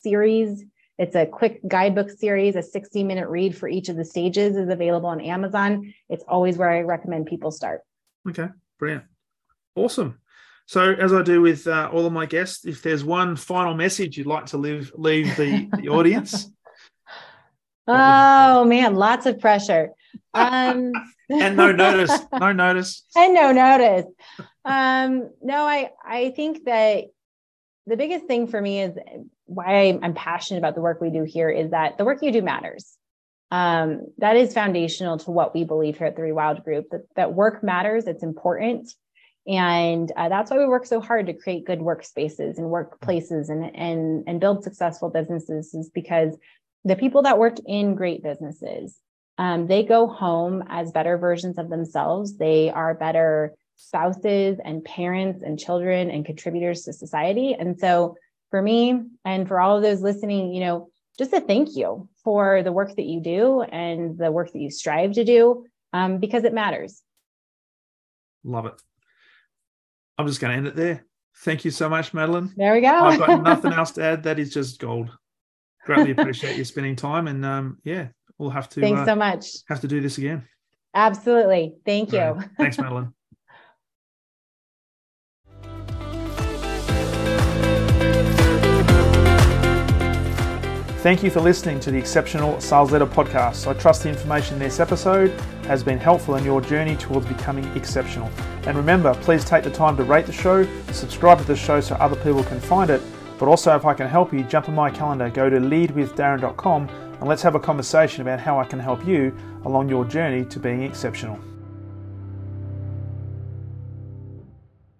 series it's a quick guidebook series, a 60 minute read for each of the stages is available on Amazon. It's always where I recommend people start. Okay, brilliant. Awesome. So, as I do with uh, all of my guests, if there's one final message you'd like to leave, leave the, the audience, What would you Oh man, lots of pressure. Um, and no notice, no notice. and no notice. Um, no, I I think that the biggest thing for me is why I'm passionate about the work we do here is that the work you do matters. Um, that is foundational to what we believe here at the Rewild Group. That that work matters. It's important, and uh, that's why we work so hard to create good workspaces and workplaces and and and build successful businesses. Is because the people that work in great businesses um, they go home as better versions of themselves. They are better spouses and parents and children and contributors to society. And so, for me and for all of those listening, you know, just a thank you for the work that you do and the work that you strive to do um, because it matters. Love it. I'm just going to end it there. Thank you so much, Madelyn. There we go. I've got nothing else to add. That is just gold. Greatly appreciate you spending time, and um, yeah, we'll have to Thanks uh, so much. have to do this again. Absolutely. Thank you. Brilliant. Thanks, Madelyn. Thank you for listening to the Exceptional Sales Leader podcast. I trust the information in this episode has been helpful in your journey towards becoming exceptional. And remember, please take the time to rate the show, subscribe to the show so other people can find it. But also, if I can help you, jump on my calendar, go to leadwithdarren.com, and let's have a conversation about how I can help you along your journey to being exceptional.